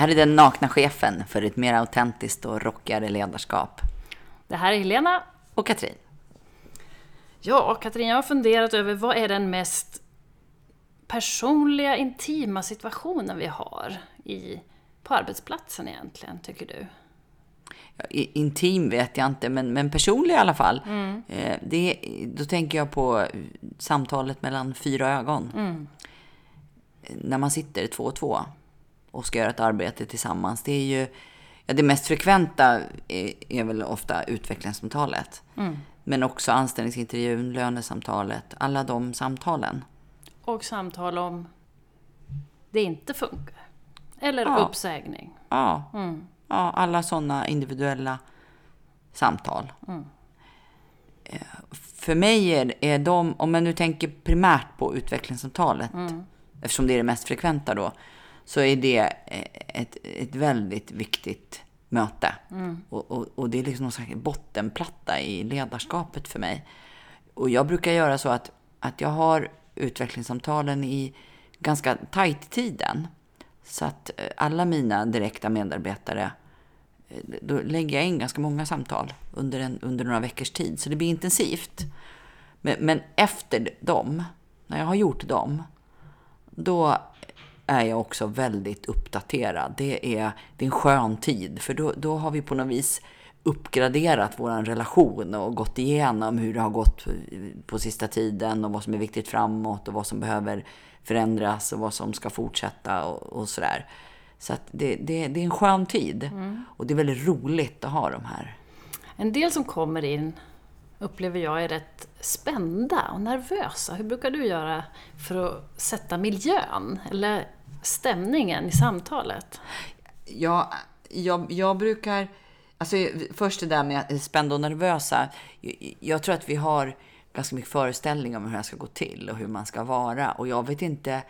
här är den nakna chefen för ett mer autentiskt och rockigare ledarskap. Det här är Helena. Och Katrin. Ja, Katrin, jag har funderat över vad är den mest personliga, intima situationen vi har i, på arbetsplatsen egentligen, tycker du? Ja, intim vet jag inte, men, men personlig i alla fall. Mm. Eh, det, då tänker jag på samtalet mellan fyra ögon. Mm. När man sitter två och två och ska göra ett arbete tillsammans. Det är ju ja, det mest frekventa är, är väl ofta utvecklingssamtalet. Mm. Men också anställningsintervjun, lönesamtalet, alla de samtalen. Och samtal om det inte funkar. Eller ja. uppsägning. Ja. Mm. ja, alla sådana individuella samtal. Mm. Eh, för mig är, är de, om man nu tänker primärt på utvecklingssamtalet, mm. eftersom det är det mest frekventa då, så är det eh, ett, ett väldigt viktigt möte. Mm. Och, och, och, det är liksom någon slags bottenplatta i ledarskapet för mig. Och jag brukar göra så att, att jag har utvecklingssamtalen i ganska tajt tiden. Så att eh, alla mina direkta medarbetare, eh, då lägger jag in ganska många samtal under, en, under några veckors tid. Så det blir intensivt. Men, men efter dem, när jag har gjort dem, då är jag också väldigt uppdaterad. Det är, det är en skön tid, för då, då har vi på något vis uppgraderat vår relation och gått igenom hur det har gått på sista tiden och vad som är viktigt framåt och vad som behöver förändras och vad som ska fortsätta och, och sådär. Så att det, det, det är en skön tid mm. och det är väldigt roligt att ha de här. En del som kommer in upplever jag är rätt spända och nervösa. Hur brukar du göra för att sätta miljön eller stämningen i samtalet? Ja, jag, jag brukar... Alltså, först det där med spända och nervösa. Jag, jag tror att vi har ganska mycket föreställning om hur det ska gå till och hur man ska vara. Och jag vet inte...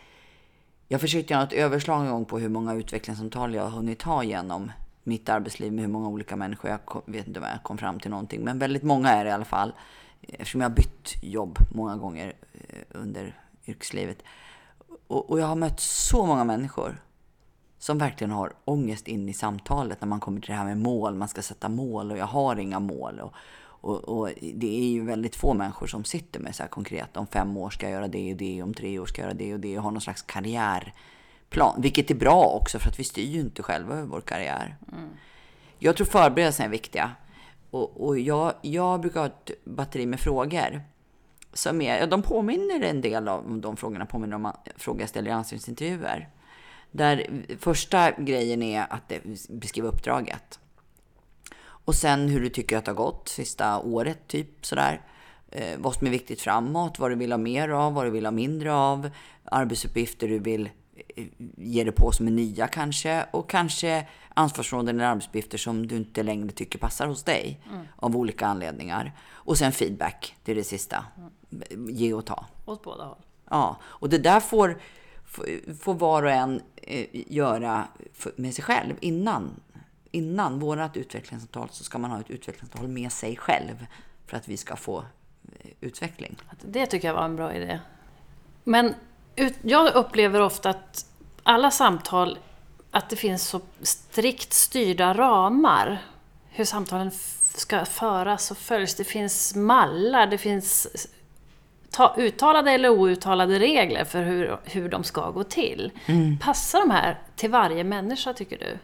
Jag försökte göra ett överslag en gång på hur många utvecklingssamtal jag har hunnit ha genom mitt arbetsliv med hur många olika människor. Jag kom, vet inte om jag kom fram till någonting, men väldigt många är det i alla fall. Eftersom jag har bytt jobb många gånger eh, under yrkeslivet. Och, och jag har mött så många människor som verkligen har ångest in i samtalet när man kommer till det här med mål. Man ska sätta mål och jag har inga mål. Och, och, och, det är ju väldigt få människor som sitter med så här konkret, om fem år ska jag göra det och det, om tre år ska jag göra det och det och ha någon slags karriärplan. Vilket är bra också för att vi styr ju inte själva över vår karriär. Mm. Jag tror förberedelser är viktiga. Och, och jag, jag brukar ha ett batteri med frågor som är, ja, de påminner en del om de frågorna påminner om frågor jag ställer i anställningsintervjuer. Där första grejen är att beskriva uppdraget. Och sen hur du tycker att det har gått sista året, typ sådär. Eh, vad som är viktigt framåt, vad du vill ha mer av, vad du vill ha mindre av. Arbetsuppgifter du vill ge dig på som är nya kanske. Och kanske ansvarsområden eller arbetsuppgifter som du inte längre tycker passar hos dig. Mm. Av olika anledningar. Och sen feedback, det är det sista. Mm ge och ta. Åt båda håll. Ja, och det där får, får var och en eh, göra med sig själv innan. Innan vårat utvecklingssamtal så ska man ha ett utvecklingssamtal med sig själv för att vi ska få eh, utveckling. Det tycker jag var en bra idé. Men jag upplever ofta att alla samtal, att det finns så strikt styrda ramar. Hur samtalen ska föras och följs. Det finns mallar, det finns ta, uttalade eller outtalade regler för hur, hur de ska gå till. Mm. Passar de här till varje människa, tycker du?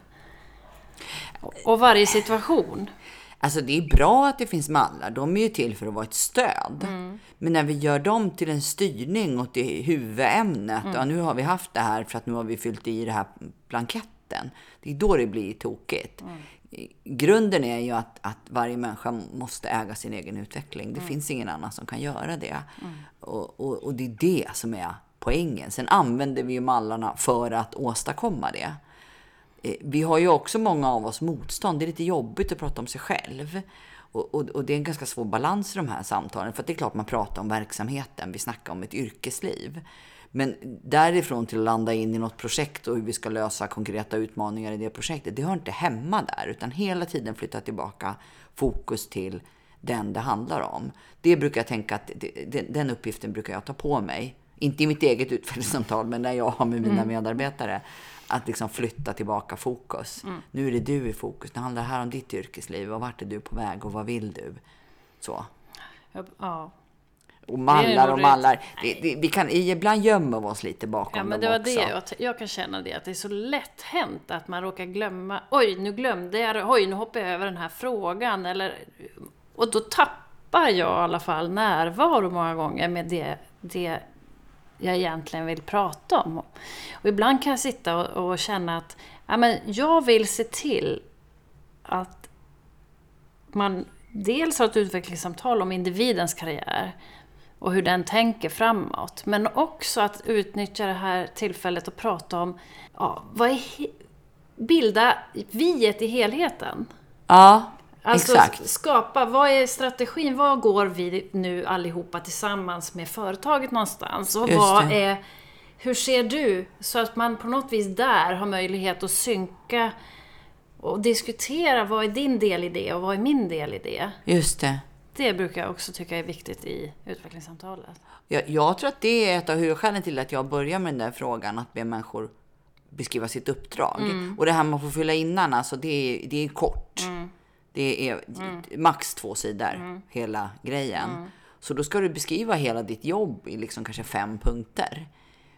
Och varje situation? Alltså det är bra att det finns mallar, de är ju till för att vara ett stöd. Mm. Men när vi gör dem till en styrning och till huvudämnet, mm. ja, nu har vi haft det här för att nu har vi fyllt i det här blanketten. Det är då det blir tokigt. Mm grunden är ju att, att varje människa måste äga sin egen utveckling. Det mm. finns ingen annan som kan göra det. Mm. Och, och, och, det är det som är poängen. Sen använder vi ju mallarna för att åstadkomma det. Eh, vi har ju också många av oss motstånd. Det är lite jobbigt att prata om sig själv. Och, och, och, det är en ganska svår balans i de här samtalen. För det är klart man pratar om verksamheten. Vi snackar om ett yrkesliv. Men därifrån till att landa in i något projekt och hur vi ska lösa konkreta utmaningar i det projektet, det hör inte hemma där. Utan hela tiden flytta tillbaka fokus till den det handlar om. Det brukar jag tänka att det, den uppgiften brukar jag ta på mig inte i mitt eget utvecklingssamtal, men när jag har med mina Mm. medarbetare, att liksom flytta tillbaka fokus. Mm. Nu är det du i fokus. Nu handlar det här om ditt yrkesliv och vart är du på väg och vad vill du? Så. Ja. Och mallar och mallar. Det, det, vi kan, ibland gömmer vi oss lite bakom Ja, men det var också. det jag, jag kan känna det, att det är så lätt hänt att man råkar glömma. Oj, nu glömde jag. Oj, nu hoppar jag över den här frågan. Eller, och då tappar jag i alla fall närvaro många gånger med det, det jag egentligen vill prata om. Och ibland kan jag sitta och, och känna att ja, men jag vill se till att man dels har ett utvecklingssamtal om individens karriär och hur den tänker framåt. Men också att utnyttja det här tillfället och prata om, ja, vad är bilda viet i helheten. Ja, Alltså exakt. skapa, vad är strategin? Vad går vi nu allihopa tillsammans med företaget någonstans? Och vad är, hur ser du? Så att man på något vis där har möjlighet att synka och diskutera vad är din del i det och vad är min del i det. Just det. Det brukar jag också tycka är viktigt i utvecklingssamtalet. Jag, jag tror att det är ett av huvudskälen till att jag börjar med den där frågan, att be människor beskriva sitt uppdrag. Mm. Och det här man får fylla innan, alltså det är, det är kort. Mm. Det är max två sidor, hela grejen. Mm. Så då ska du beskriva hela ditt jobb i liksom kanske fem punkter.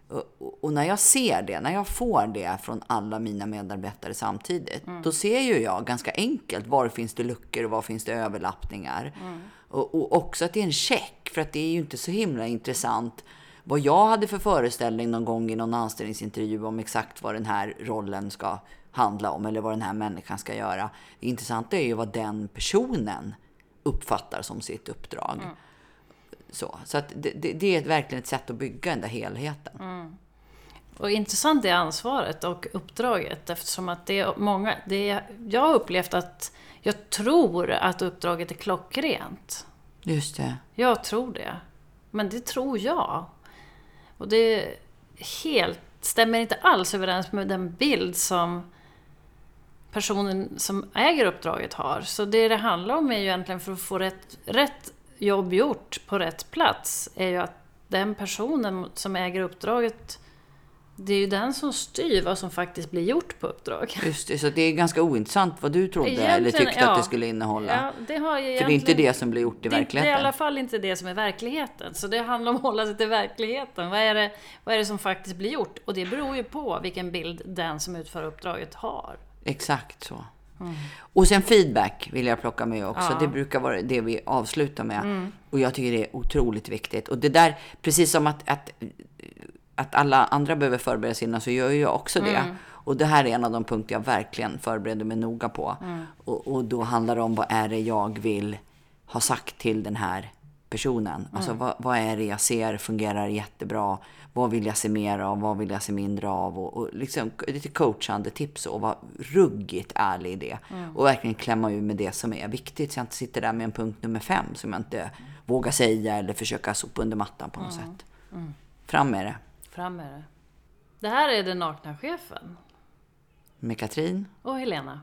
Och, och, och när jag ser det, när jag får det från alla mina medarbetare samtidigt, Mm. då ser ju jag ganska enkelt var finns det luckor och var finns det överlappningar. Mm. Och, och också att det är en check, för att det är ju inte så himla intressant vad jag hade för föreställning någon gång i någon anställningsintervju om exakt vad den här rollen ska handla om eller vad den här människan ska göra. Det intressanta är ju vad den personen uppfattar som sitt uppdrag. Så, så att det, det, det är verkligen ett sätt att bygga den där helheten. Och intressant är ansvaret och uppdraget eftersom att det är många... Det är, jag har upplevt att jag tror att uppdraget är klockrent. Just det. Jag tror det. Men det tror jag. Och det helt, stämmer inte alls överens med den bild som personen som äger uppdraget har. Så det det handlar om är ju egentligen för att få rätt, rätt jobb gjort på rätt plats är ju att den personen som äger uppdraget det är ju den som styr vad som faktiskt blir gjort på uppdrag. Just det, så det är ganska ointressant vad du trodde eller Egentligen, tyckte att ja. det skulle innehålla. Ja, det För det är inte det som blir gjort i det, verkligheten. Det är i alla fall inte det som är verkligheten. Så det handlar om att hålla sig till verkligheten. Vad är, det, vad är det som faktiskt blir gjort? Och det beror ju på vilken bild den som utför uppdraget har. Exakt så. Och sen feedback vill jag plocka med också. Ja. Det brukar vara det vi avslutar med. Och jag tycker det är otroligt viktigt. Och det där, precis som att, att, att alla andra behöver förbereda sig innan så gör ju jag också det. Och det här är en av de punkter jag verkligen förbereder mig noga på. Och, och då handlar det om vad är det jag vill ha sagt till den här personen. Alltså vad, vad är det jag ser fungerar jättebra? Vad vill jag se mer av? Vad vill jag se mindre av? Och, och liksom lite coachande tips och vara ruggigt ärlig i det. Och verkligen klämma ur med det som är viktigt. Så jag inte sitter där med en punkt nummer fem som jag inte vågar säga eller försöka sopa under mattan på något sätt. Fram med det. Fram med det. Det här är den nakna chefen Med Katrin. och Helena.